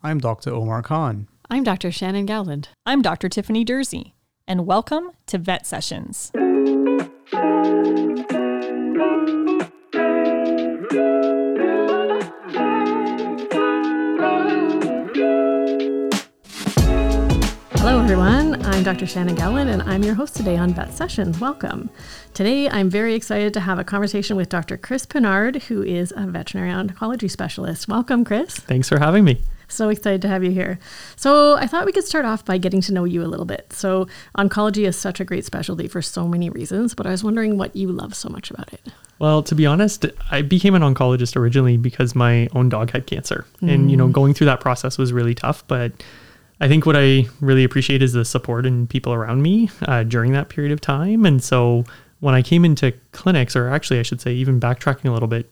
I'm Dr. Omar Khan. I'm Dr. Shannon Gowland. I'm Dr. Tiffany Dursey, and welcome to Vet Sessions. Hello, everyone. I'm Dr. Shannon Gowland, and I'm your host today on Vet Sessions. Welcome. Today, I'm very excited to have a conversation with Dr. Chris Pinard, who is a veterinary oncology specialist. Welcome, Chris. Thanks for having me. So excited to have you here. So, I thought we could start off by getting to know you a little bit. So, oncology is such a great specialty for so many reasons, but I was wondering what you love so much about it. Well, to be honest, I became an oncologist originally because my own dog had cancer. Mm. And, you know, going through that process was really tough, but I think what I really appreciate is the support and people around me uh, during that period of time. And so when I came into clinics, or actually, I should say, even backtracking a little bit,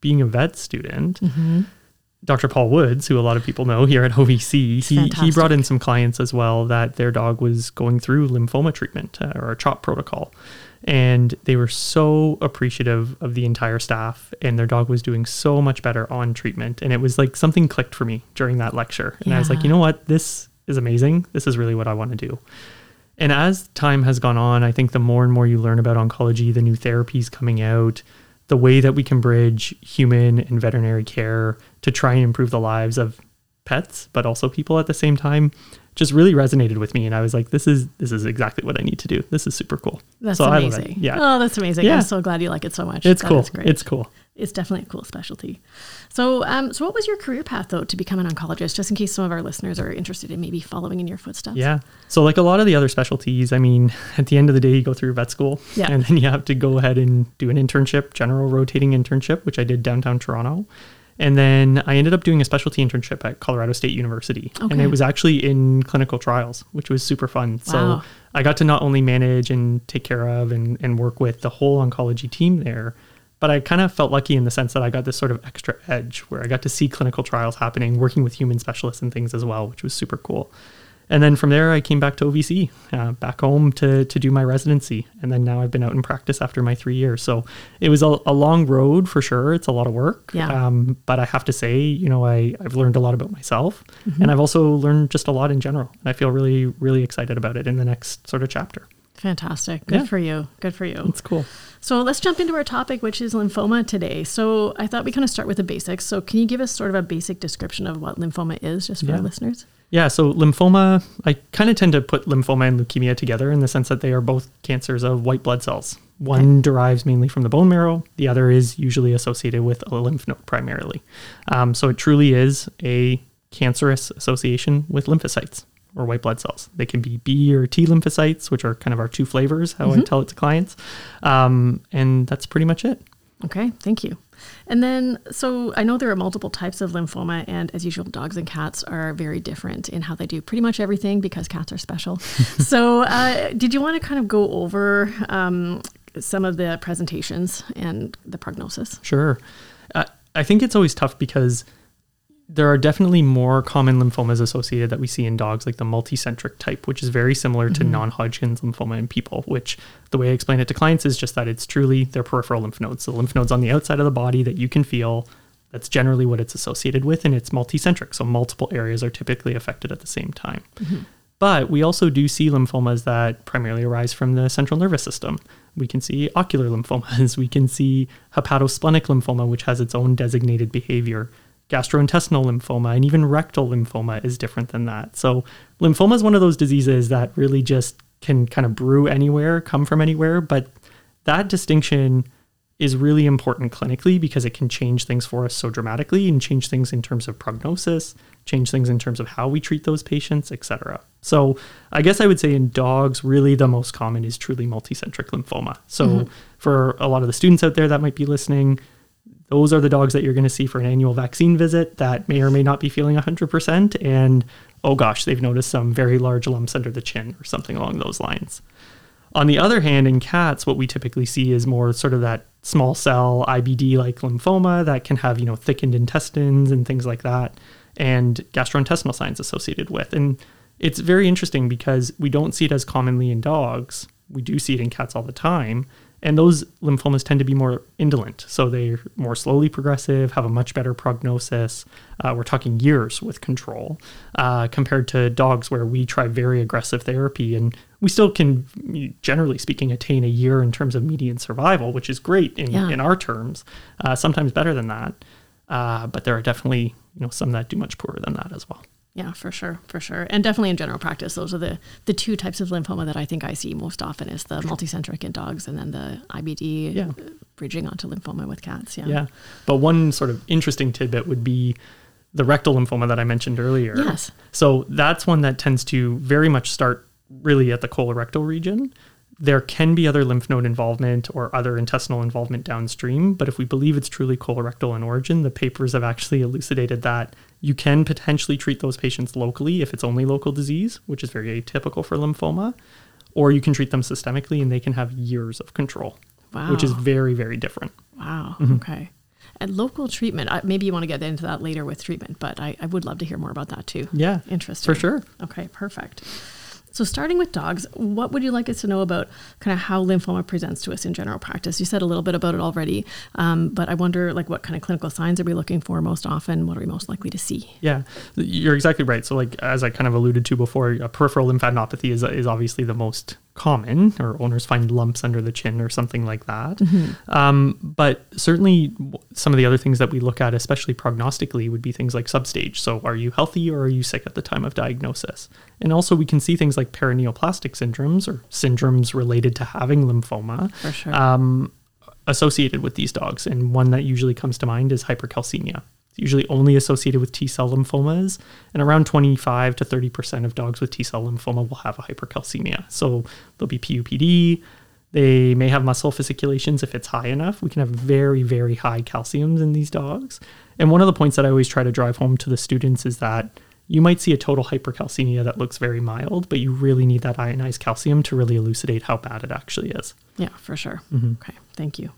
being a vet student, mm-hmm. Dr. Paul Woods, who a lot of people know here at OVC, he, he brought in some clients as well that their dog was going through lymphoma treatment uh, or a CHOP protocol. And they were so appreciative of the entire staff, and their dog was doing so much better on treatment. And it was like something clicked for me during that lecture. And yeah. I was like, you know what? This is amazing. This is really what I want to do. And as time has gone on, I think the more and more you learn about oncology, the new therapies coming out, the way that we can bridge human and veterinary care to try and improve the lives of pets, but also people at the same time, just really resonated with me. And I was like, this is this is exactly what I need to do. This is super cool. That's so amazing. Yeah. Oh, that's amazing. Yeah. I'm so glad you like it so much. It's that cool. It's cool. It's definitely a cool specialty. So, um, so what was your career path though to become an oncologist? Just in case some of our listeners are interested in maybe following in your footsteps. Yeah. So, like a lot of the other specialties, I mean, at the end of the day, you go through vet school, yeah. and then you have to go ahead and do an internship, general rotating internship, which I did downtown Toronto. And then I ended up doing a specialty internship at Colorado State University. Okay. And it was actually in clinical trials, which was super fun. Wow. So I got to not only manage and take care of and, and work with the whole oncology team there, but I kind of felt lucky in the sense that I got this sort of extra edge where I got to see clinical trials happening, working with human specialists and things as well, which was super cool. And then from there, I came back to OVC, uh, back home to to do my residency, and then now I've been out in practice after my three years. So it was a, a long road for sure. It's a lot of work, yeah. Um, but I have to say, you know, I I've learned a lot about myself, mm-hmm. and I've also learned just a lot in general. And I feel really really excited about it in the next sort of chapter. Fantastic. Good yeah. for you. Good for you. It's cool. So let's jump into our topic, which is lymphoma today. So I thought we kind of start with the basics. So can you give us sort of a basic description of what lymphoma is, just for yeah. our listeners? Yeah, so lymphoma, I kind of tend to put lymphoma and leukemia together in the sense that they are both cancers of white blood cells. One derives mainly from the bone marrow, the other is usually associated with a lymph node primarily. Um, so it truly is a cancerous association with lymphocytes or white blood cells. They can be B or T lymphocytes, which are kind of our two flavors, how mm-hmm. I tell it to clients. Um, and that's pretty much it. Okay, thank you. And then, so I know there are multiple types of lymphoma, and as usual, dogs and cats are very different in how they do pretty much everything because cats are special. so, uh, did you want to kind of go over um, some of the presentations and the prognosis? Sure. Uh, I think it's always tough because there are definitely more common lymphomas associated that we see in dogs, like the multicentric type, which is very similar mm-hmm. to non Hodgkin's lymphoma in people, which the way I explain it to clients is just that it's truly their peripheral lymph nodes. The lymph nodes on the outside of the body that you can feel. That's generally what it's associated with, and it's multicentric. So multiple areas are typically affected at the same time. Mm-hmm. But we also do see lymphomas that primarily arise from the central nervous system. We can see ocular lymphomas. We can see hepatosplenic lymphoma, which has its own designated behavior gastrointestinal lymphoma and even rectal lymphoma is different than that. So, lymphoma is one of those diseases that really just can kind of brew anywhere, come from anywhere, but that distinction is really important clinically because it can change things for us so dramatically and change things in terms of prognosis, change things in terms of how we treat those patients, etc. So, I guess I would say in dogs, really the most common is truly multicentric lymphoma. So, mm-hmm. for a lot of the students out there that might be listening, those are the dogs that you're going to see for an annual vaccine visit that may or may not be feeling 100%. And oh gosh, they've noticed some very large lumps under the chin or something along those lines. On the other hand, in cats, what we typically see is more sort of that small cell IBD like lymphoma that can have, you know, thickened intestines and things like that, and gastrointestinal signs associated with. And it's very interesting because we don't see it as commonly in dogs. We do see it in cats all the time And those lymphomas tend to be more indolent. So they're more slowly progressive, have a much better prognosis. Uh, we're talking years with control uh, compared to dogs, where we try very aggressive therapy and we still can, generally speaking, attain a year in terms of median survival, which is great in, Yeah. in our terms, uh, sometimes better than that. Uh, but there are definitely you know some that do much poorer than that as well. Yeah, for sure, for sure, and definitely in general practice, those are the the two types of lymphoma that I think I see most often is the multicentric in dogs, and then the IBD Yeah. bridging onto lymphoma with cats. Yeah. Yeah. But one sort of interesting tidbit would be the rectal lymphoma that I mentioned earlier. Yes. So that's one that tends to very much start really at the colorectal region. There can be other lymph node involvement or other intestinal involvement downstream, but if we believe it's truly colorectal in origin, the papers have actually elucidated that you can potentially treat those patients locally if it's only local disease, which is very atypical for lymphoma, or you can treat them systemically and they can have years of control, wow. which is very, very different. Wow. Mm-hmm. Okay. And local treatment. Maybe you want to get into that later with treatment, but I, I would love to hear more about that too. Yeah. Interesting. For sure. Okay, perfect. So, starting with dogs, what would you like us to know about kind of how lymphoma presents to us in general practice? You said a little bit about it already, um, but I wonder, like, what kind of clinical signs are we looking for most often? What are we most likely to see? Yeah, you're exactly right. So, like as I kind of alluded to before, peripheral lymphadenopathy is is obviously the most common, or owners find lumps under the chin or something like that. Um, but certainly, w- some of the other things that we look at, especially prognostically, would be things like substage. So, are you healthy or are you sick at the time of diagnosis? And also, we can see things like paraneoplastic syndromes or syndromes related to having lymphoma sure. um, associated with these dogs. And one that usually comes to mind is hypercalcemia. It's usually only associated with T cell lymphomas, and around 25 to 30% of dogs with T cell lymphoma will have a hypercalcemia. So there'll be PUPD. They may have muscle fasciculations if it's high enough. We can have very, very high calciums in these dogs. And one of the points that I always try to drive home to the students is that you might see a total hypercalcemia that looks very mild, but you really need that ionized calcium to really elucidate how bad it actually is. yeah, for sure. Mm-hmm. Okay, thank you.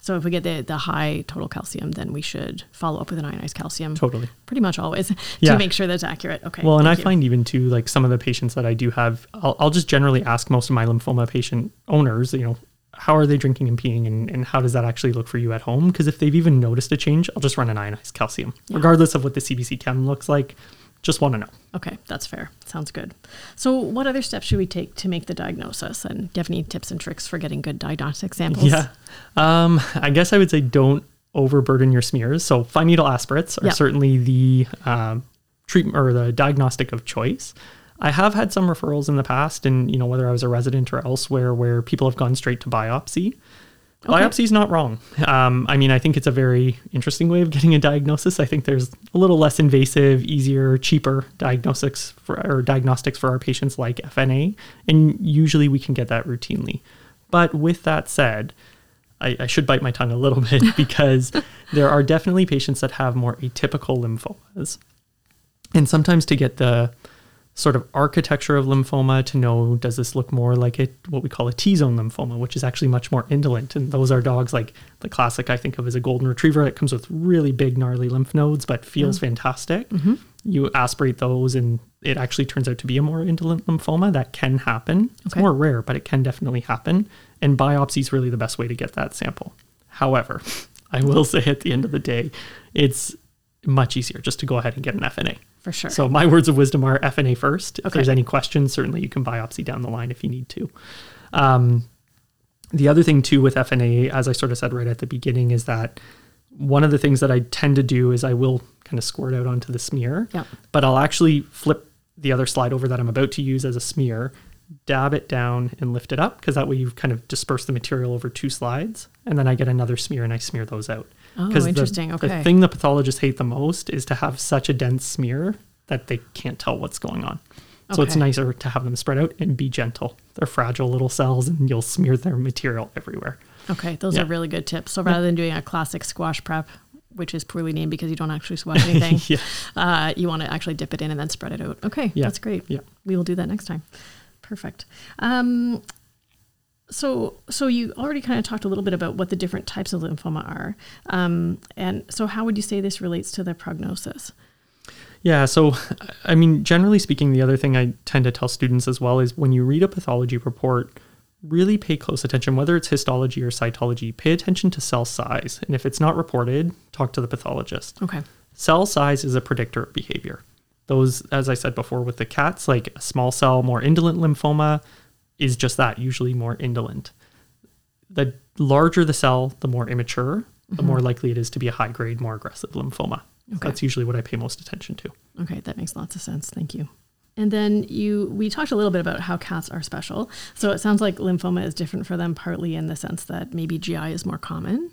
So, if we get the, the high total calcium, then we should follow up with an ionized calcium. Totally. Pretty much always to Yeah. make sure that's accurate. Okay. Well, and I you. find even too, like some of the patients that I do have, I'll, I'll just generally ask most of my lymphoma patient owners, you know, how are they drinking and peeing and, and how does that actually look for you at home? Because if they've even noticed a change, I'll just run an ionized calcium, regardless of what the CBC chem looks like. Just want to know. Okay, that's fair. Sounds good. So, what other steps should we take to make the diagnosis? And do you have any tips and tricks for getting good diagnostic samples? Yeah. Um, I guess I would say don't overburden your smears. So fine needle aspirates are Yeah. certainly the um, treatment or the diagnostic of choice. I have had some referrals in the past, and you know whether I was a resident or elsewhere, where people have gone straight to biopsy. Okay. Biopsy is not wrong. Um, I mean, I think it's a very interesting way of getting a diagnosis. I think there's a little less invasive, easier, cheaper diagnostics for or diagnostics for our patients like FNA, and usually we can get that routinely. But with that said, I, I should bite my tongue a little bit because there are definitely patients that have more atypical lymphomas, and sometimes to get the sort of architecture of lymphoma to know does this look more like it what we call a T-zone lymphoma, which is actually much more indolent. And those are dogs like the classic I think of as a golden retriever that comes with really big gnarly lymph nodes but feels fantastic. Mm-hmm. You aspirate those and it actually turns out to be a more indolent lymphoma that can happen. It's Okay. more rare, but it can definitely happen. And biopsy is really the best way to get that sample. However, I will say at the end of the day, it's much easier just to go ahead and get an FNA. For sure. So my words of wisdom are FNA first. If Okay. there's any questions, certainly you can biopsy down the line if you need to. Um, the other thing too with FNA, as I sort of said right at the beginning, is that one of the things that I tend to do is I will kind of squirt out onto the smear, Yep. but I'll actually flip the other slide over that I'm about to use as a smear, dab it down and lift it up because that way you've kind of dispersed the material over two slides, and then I get another smear and I smear those out. Oh, interesting. The Okay. The thing the pathologists hate the most is to have such a dense smear that they can't tell what's going on. So it's nicer to have them spread out and be gentle. They're fragile little cells and you'll smear their material everywhere. Okay, those Yeah. are really good tips. So rather than doing a classic squash prep, which is poorly named because you don't actually squash anything, Yeah. uh, you want to actually dip it in and then spread it out. Okay, Yeah. that's great. Yeah. We will do that next time. Perfect. Um, so, so you already kind of talked a little bit about what the different types of lymphoma are, um, and so how would you say this relates to the prognosis? Yeah, so I mean, generally speaking, the other thing I tend to tell students as well is when you read a pathology report, really pay close attention, whether it's histology or cytology, pay attention to cell size. And if it's not reported, talk to the pathologist. Okay. Cell size is a predictor of behavior. Those, as I said before with the cats, like a small cell, more indolent lymphoma is just that, usually more indolent. The larger the cell, the more immature, the more likely it is to be a high grade, more aggressive lymphoma. Okay. That's usually what I pay most attention to. Okay, that makes lots of sense. Thank you. And then you, we talked a little bit about how cats are special. So it sounds like lymphoma is different for them, partly in the sense that maybe GI is more common.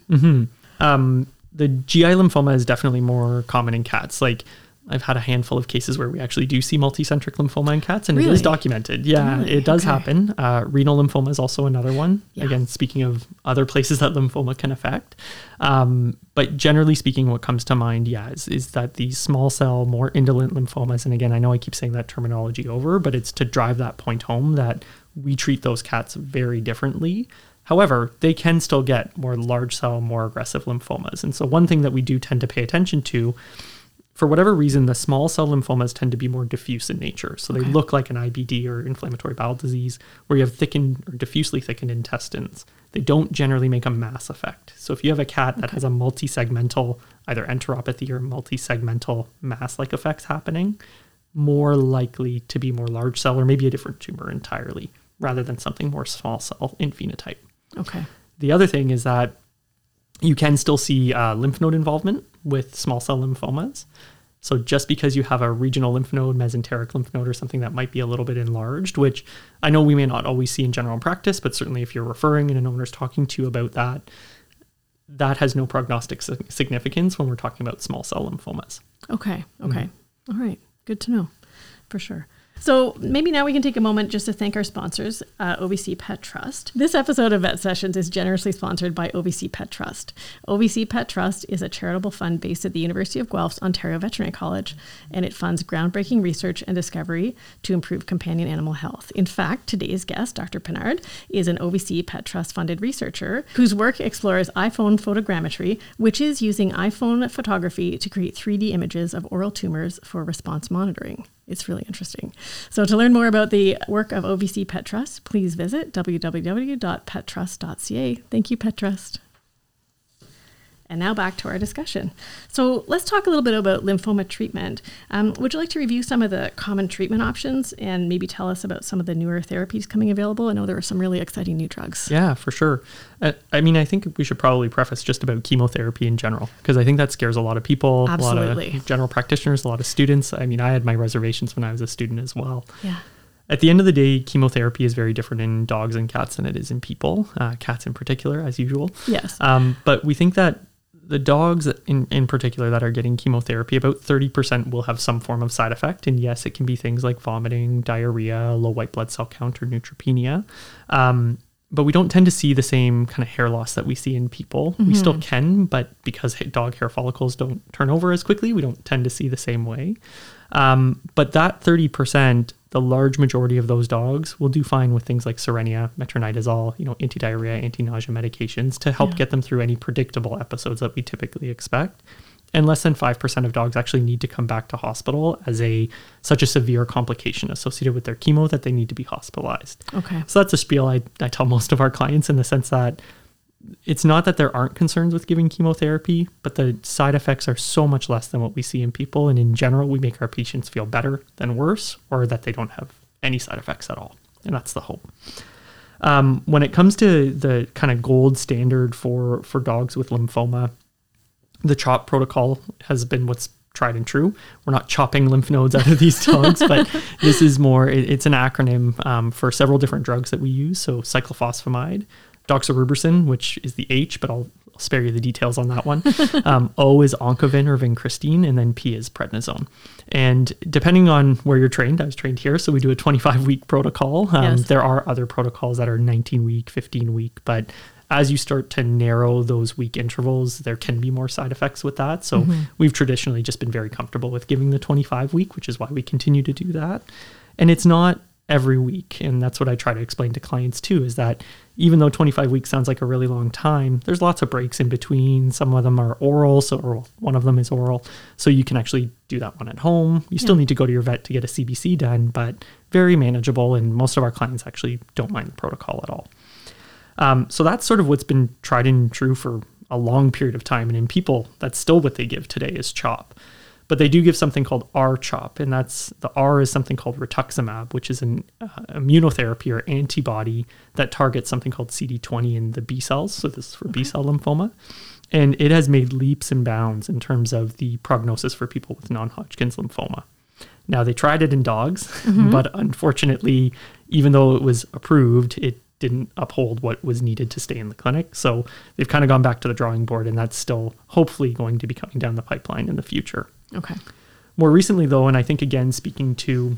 Um, the GI lymphoma is definitely more common in cats. Like I've had a handful of cases where we actually do see multicentric lymphoma in cats, and it Really? is documented. Yeah, Really? it does Okay. happen. Uh, renal lymphoma is also another one. Yeah. Again, speaking of other places that lymphoma can affect. Um, but generally speaking, what comes to mind, yeah, is, is that these small cell, more indolent lymphomas, and again, I know I keep saying that terminology over, but it's to drive that point home that we treat those cats very differently. However, they can still get more large cell, more aggressive lymphomas. And so, one thing that we do tend to pay attention to for whatever reason, the small cell lymphomas tend to be more diffuse in nature. So they Okay. look like an IBD or inflammatory bowel disease, where you have thickened or diffusely thickened intestines. They don't generally make a mass effect. So if you have a cat that has a multi-segmental, either enteropathy or multi-segmental mass-like effects happening, more likely to be more large cell or maybe a different tumor entirely, rather than something more small cell in phenotype. Okay. The other thing is that you can still see uh, lymph node involvement with small cell lymphomas. So just because you have a regional lymph node, mesenteric lymph node, or something that might be a little bit enlarged, which I know we may not always see in general practice, but certainly if you're referring and an owner's talking to you about that, that has no prognostic significance when we're talking about small cell lymphomas. Okay. Okay. All right. Good to know for sure. So maybe now we can take a moment just to thank our sponsors, uh, OVC Pet Trust. This episode of Vet Sessions is generously sponsored by OVC Pet Trust. OVC Pet Trust is a charitable fund based at the University of Guelph's Ontario Veterinary College, and it funds groundbreaking research and discovery to improve companion animal health. In fact, today's guest, Dr. Pinard, is an OVC Pet Trust funded researcher whose work explores iPhone photogrammetry, which is using iPhone photography to create 3D images of oral tumors for response monitoring. It's really interesting. So, to learn more about the work of OVC Pet Trust, please visit www.pettrust.ca. Thank you, Pet Trust. And now back to our discussion. So let's talk a little bit about lymphoma treatment. Um, would you like to review some of the common treatment options and maybe tell us about some of the newer therapies coming available? I know there are some really exciting new drugs. Yeah, for sure. Uh, I mean, I think we should probably preface just about chemotherapy in general, because I think that scares a lot of people, a lot of general practitioners, a lot of students. I mean, I had my reservations when I was a student as well. Yeah. At the end of the day, chemotherapy is very different in dogs and cats than it is in people, uh, cats in particular, as usual. Yes. Um, but we think that the dogs in, in particular that are getting chemotherapy, about 30% will have some form of side effect. And yes, it can be things like vomiting, diarrhea, low white blood cell count, or neutropenia. Um, but we don't tend to see the same kind of hair loss that we see in people. We still can, but because dog hair follicles don't turn over as quickly, we don't tend to see the same way. Um, but that 30%, the large majority of those dogs will do fine with things like Cerenia, metronidazole, you know, anti-diarrhea, anti-nausea medications to help Yeah. get them through any predictable episodes that we typically expect. And less than 5% of dogs actually need to come back to hospital as a such a severe complication associated with their chemo that they need to be hospitalized. okay. So that's a spiel I, I tell most of our clients in the sense that it's not that there aren't concerns with giving chemotherapy, but the side effects are so much less than what we see in people. And in general, we make our patients feel better than worse, or that they don't have any side effects at all. And that's the hope. Um, when it comes to the kind of gold standard for, for dogs with lymphoma, the CHOP protocol has been what's tried and true. We're not chopping lymph nodes out of these dogs, but this is more, it- it's an acronym um, for several different drugs that we use. So cyclophosphamide, doxorubicin, which is the H, but I'll spare you the details on that one. Um, o is oncovin or vincristine, and then P is prednisone. And depending on where you're trained, I was trained here, so we do a 25 week protocol. Um, Yes. There are other protocols that are 19 week, 15 week, but as you start to narrow those week intervals, there can be more side effects with that. So we've traditionally just been very comfortable with giving the 25 week, which is why we continue to do that. And it's not every week. And that's what I try to explain to clients too is that even though 25 weeks sounds like a really long time, there's lots of breaks in between. Some of them are oral, so or one of them is oral. So you can actually do that one at home. You still Yeah. need to go to your vet to get a CBC done, but very manageable. And most of our clients actually don't mind the protocol at all. Um, so that's sort of what's been tried and true for a long period of time. And in people, that's still what they give today is CHOP. But they do give something called R-CHOP, and that's the R is something called rituximab, which is an uh, immunotherapy or antibody that targets something called CD20 in the B cells. So this is for B cell lymphoma, and it has made leaps and bounds in terms of the prognosis for people with non-Hodgkin's lymphoma. Now they tried it in dogs, but unfortunately, even though it was approved, it didn't uphold what was needed to stay in the clinic. So they've kind of gone back to the drawing board, and that's still hopefully going to be coming down the pipeline in the future. Okay. More recently, though, and I think again, speaking to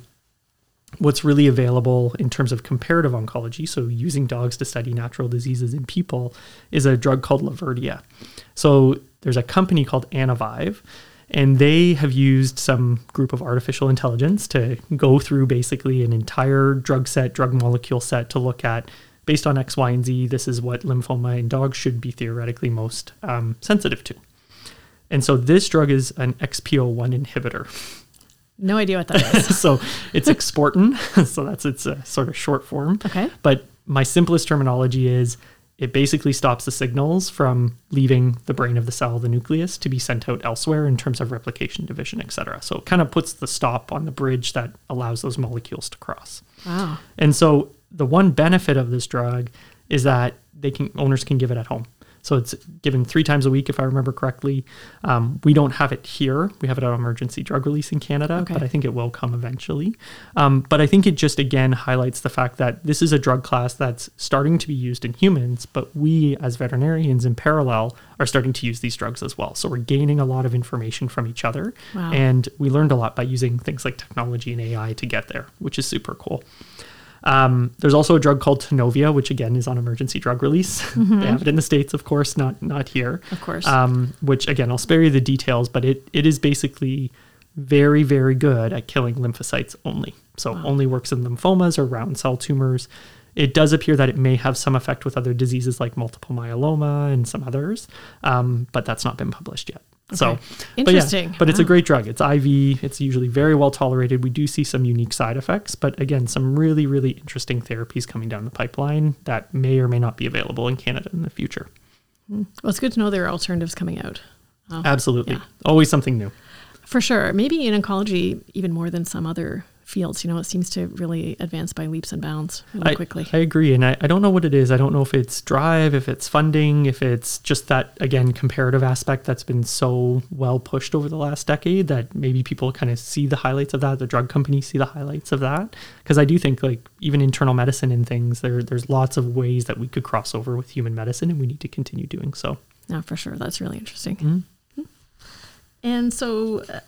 what's really available in terms of comparative oncology, so using dogs to study natural diseases in people, is a drug called Laverdia. So there's a company called Anivive, and they have used some group of artificial intelligence to go through basically an entire drug set, drug molecule set to look at. Based on X, Y, and Z, this is what lymphoma in dogs should be theoretically most um, sensitive to. And so this drug is an XPO1 inhibitor. No idea what that is. so it's exportin. so that's its uh, sort of short form. Okay. But my simplest terminology is it basically stops the signals from leaving the brain of the cell, the nucleus, to be sent out elsewhere in terms of replication, division, etc. So it kind of puts the stop on the bridge that allows those molecules to cross. Wow. And so the one benefit of this drug is that they can owners can give it at home. So it's given three times a week, if I remember correctly. Um, we don't have it here. We have it on emergency drug release in Canada, Okay. but I think it will come eventually. Um, but I think it just again highlights the fact that this is a drug class that's starting to be used in humans, but we as veterinarians in parallel are starting to use these drugs as well. So we're gaining a lot of information from each other. Wow. And we learned a lot by using things like technology and AI to get there, which is super cool. Um, there's also a drug called Tanovea, which again is on emergency drug release. they have it in the states, of course, not not here. Of course. Um, which again, I'll spare you the details, but it it is basically very very good at killing lymphocytes only. So only works in lymphomas or round cell tumors. It does appear that it may have some effect with other diseases like multiple myeloma and some others, um, but that's not been published yet. So, Okay. but yeah, Interesting. but it's a oh. great drug. It's IV. It's usually very well tolerated. We do see some unique side effects, but again, some really, really interesting therapies coming down the pipeline that may or may not be available in Canada in the future. Hmm. Well, it's good to know there are alternatives coming out. Oh, Absolutely. yeah. Always something new. For sure. Maybe in oncology, even more than some other fields. You know, it seems to really advance by leaps and bounds really I, quickly. I agree. And I, I don't know what it is. I don't know if it's drive, if it's funding, if it's just that, again, comparative aspect that's been so well pushed over the last decade that maybe people kind of see the highlights of that. The drug companies see the highlights of that. Because I do think, like, even internal medicine and things, there, there's lots of ways that we could cross over with human medicine, and we need to continue doing so. Yeah, for sure. That's really interesting. Mhm. And so, uh,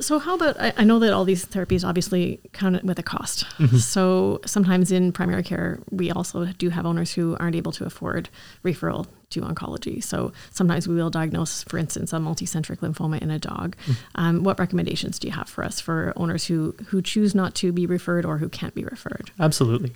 so how about? I, I know that all these therapies obviously come with a cost. So sometimes in primary care, we also do have owners who aren't able to afford referral to oncology. So sometimes we will diagnose, for instance, a multicentric lymphoma in a dog. Um, what recommendations do you have for us for owners who who choose not to be referred or who can't be referred? Absolutely.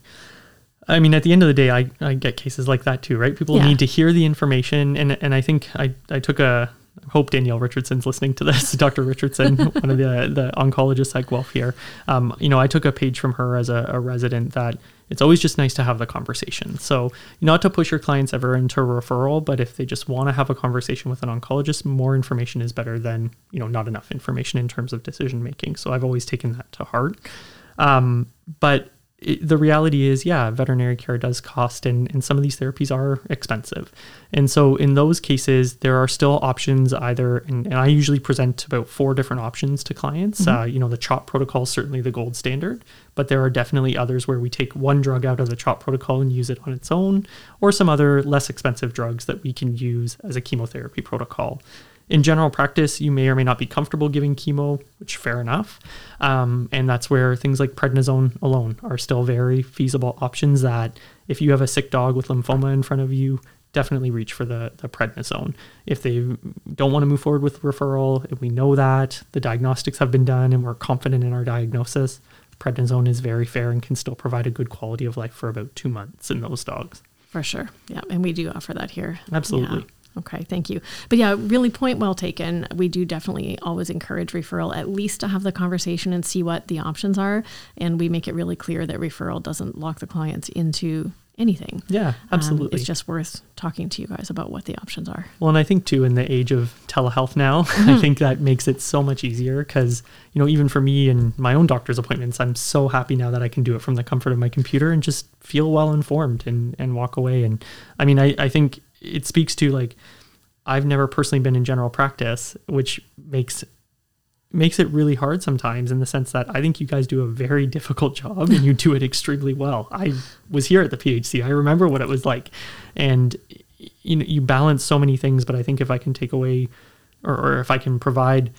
I mean, at the end of the day, I, I get cases like that too, right? People Yeah. need to hear the information. And, and I think I, I took a, hope Danielle Richardson's listening to this, Dr. Richardson, one of the, the oncologists at Guelph here. Um, you know, I took a page from her as a, a resident that it's always just nice to have the conversation. So not to push your clients ever into referral, but if they just want to have a conversation with an oncologist, more information is better than, you know, not enough information in terms of decision making. So I've always taken that to heart. Um, but it, the reality is, yeah, veterinary care does cost, and, and some of these therapies are expensive. And so, in those cases, there are still options either, and, and I usually present about four different options to clients. Uh, you know, the CHOP protocol is certainly the gold standard, but there are definitely others where we take one drug out of the CHOP protocol and use it on its own, or some other less expensive drugs that we can use as a chemotherapy protocol in general practice, you may or may not be comfortable giving chemo, which fair enough. Um, and that's where things like prednisone alone are still very feasible options that if you have a sick dog with lymphoma in front of you, definitely reach for the, the prednisone. If they don't want to move forward with referral, if we know that the diagnostics have been done and we're confident in our diagnosis, prednisone is very fair and can still provide a good quality of life for about two months in those dogs. For sure. Yeah. And we do offer that here. Absolutely. Yeah. Okay, thank you. But yeah, really point well taken. We do definitely always encourage referral, at least to have the conversation and see what the options are. And we make it really clear that referral doesn't lock the clients into anything. Yeah, absolutely. Um, it's just worth talking to you guys about what the options are. Well, and I think too, in the age of telehealth now, mm-hmm. I think that makes it so much easier because, you know, even for me and my own doctor's appointments, I'm so happy now that I can do it from the comfort of my computer and just feel well informed and, and walk away. And I mean, I, I think it speaks to like, I've never personally been in general practice, which makes makes it really hard sometimes in the sense that I think you guys do a very difficult job and you do it extremely well. I was here at the PHC. I remember what it was like. And you know, you balance so many things, but I think if I can take away or, or if I can provide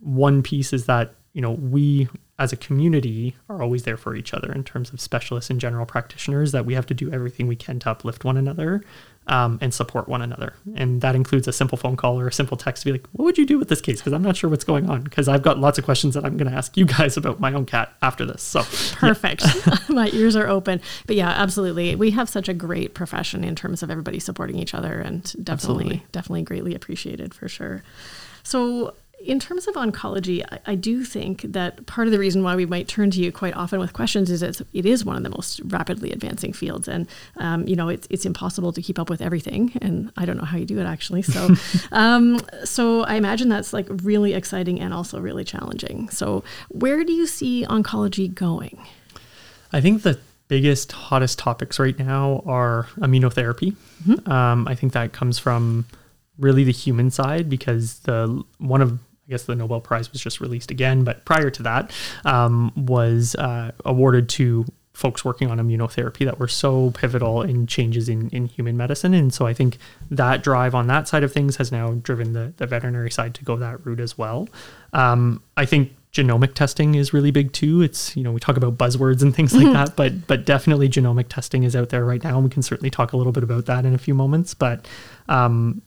one piece is that, you know, we as a community are always there for each other in terms of specialists and general practitioners that we have to do everything we can to uplift one another um, and support one another. And that includes a simple phone call or a simple text to be like, what would you do with this case? Because I'm not sure what's going on. Because I've got lots of questions that I'm going to ask you guys about my own cat after this. So perfect. Yeah. my ears are open. But yeah, absolutely. We have such a great profession in terms of everybody supporting each other and definitely, absolutely. definitely greatly appreciated for sure. So in terms of oncology, I, I, do think that part of the reason why we might turn to you quite often with questions is it's, it is one of the most rapidly advancing fields, and um, you know it's it's impossible to keep up with everything, and I don't know how you do it actually. So, um, so I imagine that's like really exciting and also really challenging. So, where do you see oncology going? I think the biggest, hottest topics right now are immunotherapy. Mm-hmm. Um, I think that comes from really the human side because the one of guess the Nobel Prize was just released again, but prior to that, um, was uh, awarded to folks working on immunotherapy that were so pivotal in changes in, in human medicine. And so I think that drive on that side of things has now driven the, the veterinary side to go that route as well. Um, I think genomic testing is really big too. It's, you know, we talk about buzzwords and things like mm-hmm. that, but but definitely genomic testing is out there right now. And we can certainly talk a little bit about that in a few moments. But um,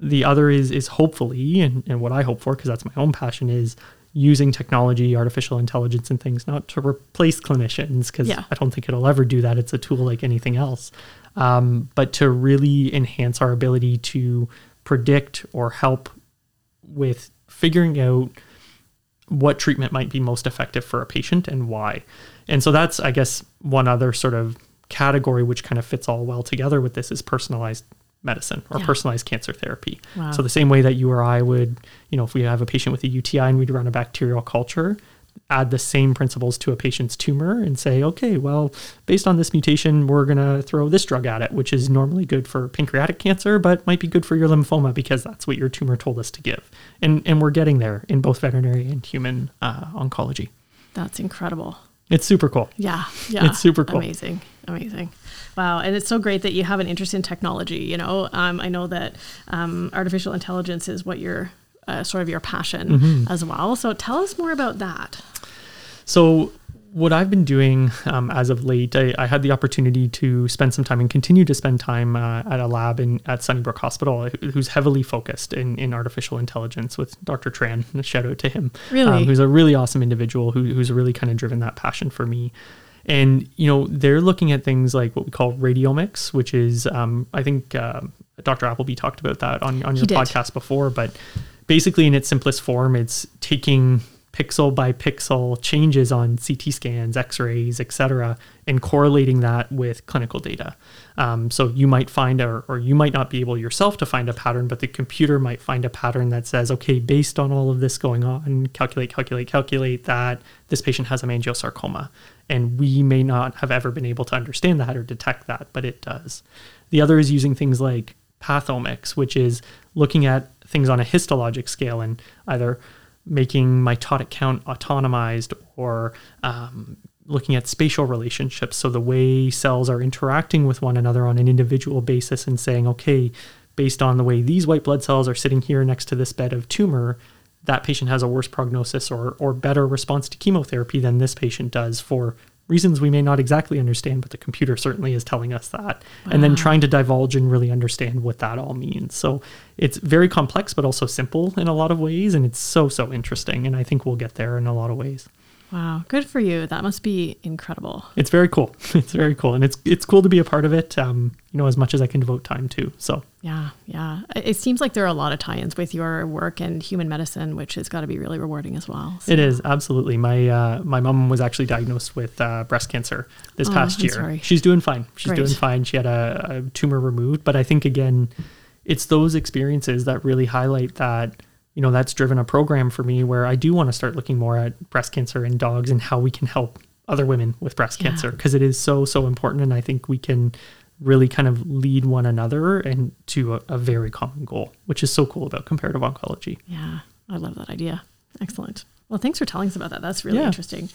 the other is is hopefully and, and what i hope for because that's my own passion is using technology artificial intelligence and things not to replace clinicians because yeah. i don't think it'll ever do that. It's a tool like anything else. Um, but to really enhance our ability to predict or help with figuring out what treatment might be most effective for a patient and why. And so that's i guess one other sort of category which kind of fits all well together with this is personalized medicine or yeah. personalized cancer therapy. Wow. So the same way that you or I would, you know, if we have a patient with a UTI and we'd run a bacterial culture, add the same principles to a patient's tumor and say, okay, well, based on this mutation, we're going to throw this drug at it, which is normally good for pancreatic cancer, but might be good for your lymphoma because that's what your tumor told us to give. And, and we're getting there in both veterinary and human uh, oncology. That's incredible. It's super cool. Yeah. Yeah. It's super cool. Amazing. Amazing. Wow. And it's so great that you have an interest in technology. You know, um, I know that um, artificial intelligence is what your uh, sort of your passion mm-hmm. as well. So tell us more about that. So what I've been doing um, as of late, I, I, had the opportunity to spend some time and continue to spend time uh, at a lab in at Sunnybrook Hospital, who's heavily focused in, in artificial intelligence with Dr. Tran. A shout out to him, really, um, who's a really awesome individual who, who's really kind of driven that passion for me. And you know they're looking at things like what we call radiomics, which is um, I think uh, Dr. Appleby talked about that on on your podcast before, but basically in its simplest form, it's taking pixel by pixel changes on CT scans, X-rays, etc., and correlating that with clinical data. Um, so you might find, a, or you might not be able yourself to find a pattern, but the computer might find a pattern that says, okay, based on all of this going on, calculate, calculate, calculate that this patient has a hemangiosarcoma, and we may not have ever been able to understand that or detect that, but it does. The other is using things like pathomics, which is looking at things on a histologic scale and either making mitotic count autonomized or um, looking at spatial relationships. So the way cells are interacting with one another on an individual basis and saying, okay, based on the way these white blood cells are sitting here next to this bed of tumor, that patient has a worse prognosis or, or better response to chemotherapy than this patient does for reasons we may not exactly understand, but the computer certainly is telling us that. And then trying to divulge and really understand what that all means. So it's very complex, but also simple in a lot of ways. And it's so, so interesting. And I think we'll get there in a lot of ways. Wow, good for you. That must be incredible. It's very cool. It's very cool. And it's, it's cool to be a part of it, um, you know, as much as I can devote time to. So Yeah, yeah. It seems like there are a lot of tie ins with your work and human medicine, which has got to be really rewarding as well. So- It is absolutely. My uh, my mom was actually diagnosed with uh, breast cancer this Oh, past I'm year. sorry. She's doing fine. She's Great. doing fine. She had a, a tumor removed, but I think again, it's those experiences that really highlight that. You know, that's driven a program for me where I do want to start looking more at breast cancer in dogs and how we can help other women with breast Yeah. cancer because it is so so important, and I think we can really kind of lead one another and to a, a very common goal, which is so cool about comparative oncology. Yeah, I love that idea. Excellent. Well, thanks for telling us about that. That's really Yeah. interesting.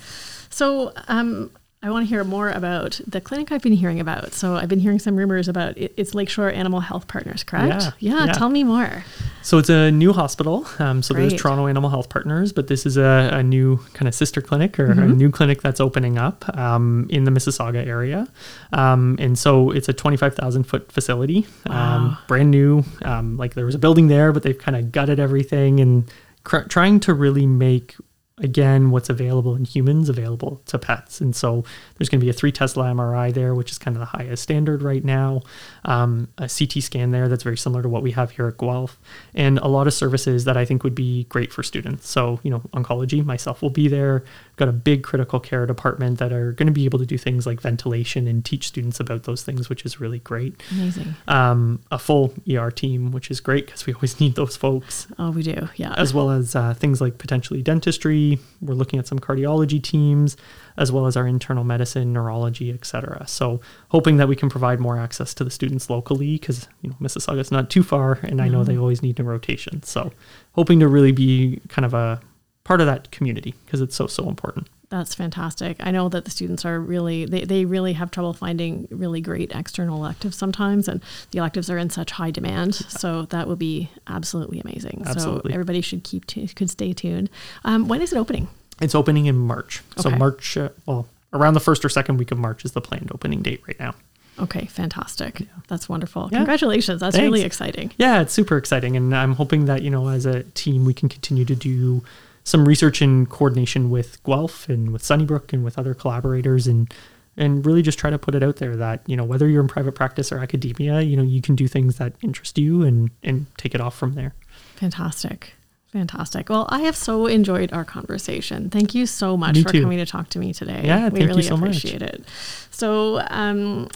So, um, I want to hear more about the clinic I've been hearing about. So, I've been hearing some rumors about it, it's Lakeshore Animal Health Partners, correct? Yeah, yeah. tell me more. So it's a new hospital. Um, so there's Toronto Animal Health Partners, but this is a, a new kind of sister clinic or a Mm-hmm. new clinic that's opening up um, in the Mississauga area. Um, and so it's a 25,000 foot facility, Wow. um, brand new. Um, like there was a building there, but they've kind of gutted everything and cr- trying to really make again what's available in humans available to pets. And so there's going to be a three tesla mri there which is kind of the highest standard right now um, a ct scan there that's very similar to what we have here at guelph and a lot of services that i think would be great for students so you know oncology myself will be there got a big critical care department that are going to be able to do things like ventilation and teach students about those things which is really great Amazing. um, a full er team which is great because we always need those folks Oh, we do. Yeah. as well as uh, things like potentially dentistry. We're looking at some cardiology teams, as well as our internal medicine, neurology, etc. So, hoping that we can provide more access to the students locally, because you know Mississauga is not too far, and I know they always need a rotation. So, hoping to really be kind of a part of that community because it's so so important. That's fantastic. I know that the students are really they, they really have trouble finding really great external electives sometimes and the electives are in such high demand. So that would be absolutely amazing. Absolutely. So everybody should keep tu- could stay tuned. Um, when is it opening? It's opening in March, so March, uh, well, around the first or second week of March is the planned opening date right now. Okay, fantastic. Yeah. That's wonderful. Yeah. Congratulations. That's Thanks. really exciting. Yeah, it's super exciting. And I'm hoping that, you know, as a team, we can continue to do some research in coordination with Guelph and with Sunnybrook and with other collaborators and and really just try to put it out there that, you know, whether you're in private practice or academia, you know, you can do things that interest you and and take it off from there. Fantastic. Fantastic. Well, I have so enjoyed our conversation. Thank you so much Me for too. coming to talk to me today. Yeah, we thank you really so much. appreciate it. So, um,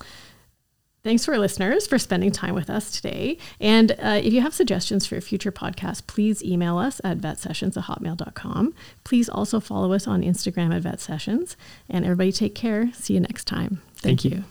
thanks for our listeners for spending time with us today. And uh, if you have suggestions for a future podcast, please email us at vetsessions at hotmail.com. Please also follow us on Instagram at vetsessions. And everybody take care. See you next time. Thank, Thank you. you.